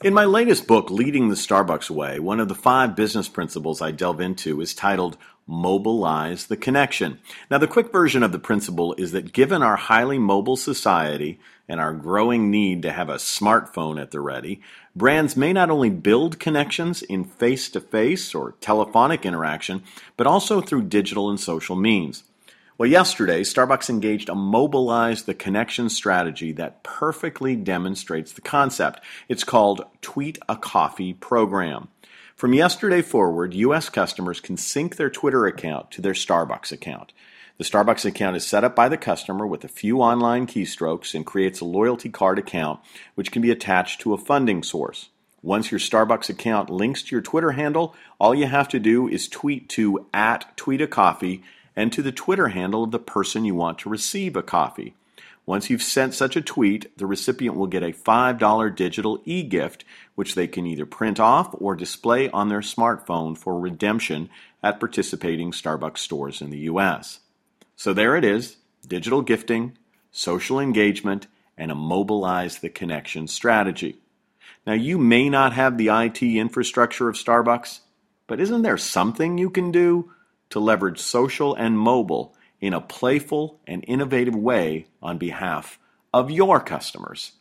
In my latest book, Leading the Starbucks Way, one of the five business principles I delve into is titled Mobilize the Connection. Now, the quick version of the principle is that given our highly mobile society and our growing need to have a smartphone at the ready, brands may not only build connections in face to face or telephonic interaction, but also through digital and social means. Well, yesterday, Starbucks engaged a mobilize the connection strategy that perfectly demonstrates the concept. It's called Tweet a Coffee Program. From yesterday forward, U.S. customers can sync their Twitter account to their Starbucks account. The Starbucks account is set up by the customer with a few online keystrokes and creates a loyalty card account, which can be attached to a funding source. Once your Starbucks account links to your Twitter handle, all you have to do is tweet to at tweetacoffee and to the Twitter handle of the person you want to receive a coffee. Once you've sent such a tweet, the recipient will get a $5 digital e gift, which they can either print off or display on their smartphone for redemption at participating Starbucks stores in the U.S. So there it is digital gifting, social engagement, and a mobilize the connection strategy. Now, you may not have the IT infrastructure of Starbucks, but isn't there something you can do to leverage social and mobile in a playful and innovative way on behalf of your customers.